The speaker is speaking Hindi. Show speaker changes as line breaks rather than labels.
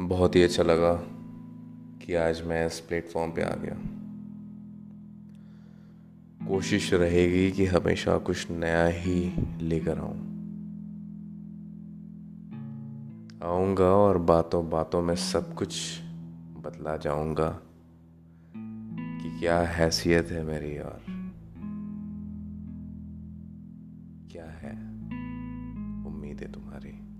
बहुत ही अच्छा लगा कि आज मैं इस प्लेटफॉर्म पे आ गया। कोशिश रहेगी कि हमेशा कुछ नया ही लेकर आऊँ। आऊँगा और बातों बातों में सब कुछ बतला जाऊँगा कि क्या हैसियत है मेरी और क्या है उम्मीद है तुम्हारी।